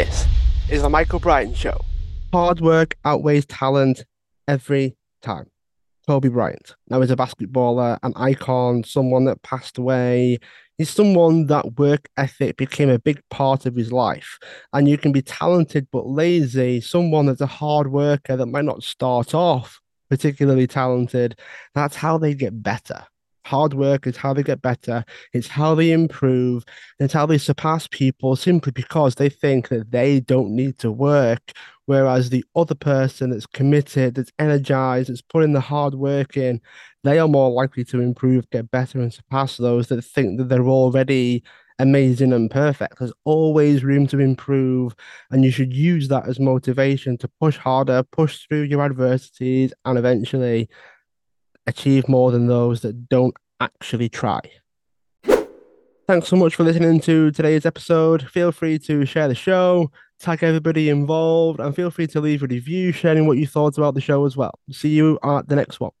This is the Michael Brian Show. Hard work outweighs talent every time. Kobe Bryant. Now he's a basketballer, an icon, someone that passed away. He's someone that work ethic became a big part of his life. And you can be talented but lazy, someone that's a hard worker that might not start off particularly talented. That's how they get better. Hard work is how they get better. It's how they improve. It's how they surpass people simply because they think that they don't need to work. Whereas the other person that's committed, that's energized, that's putting the hard work in, they are more likely to improve, get better, and surpass those that think that they're already amazing and perfect. There's always room to improve, and you should use that as motivation to push harder, push through your adversities, and eventually achieve more than those that don't actually try. Thanks so much for listening to today's episode. Feel free to share the show, tag everybody involved, and feel free to leave a review sharing what you thought about the show as well. See you at the next one.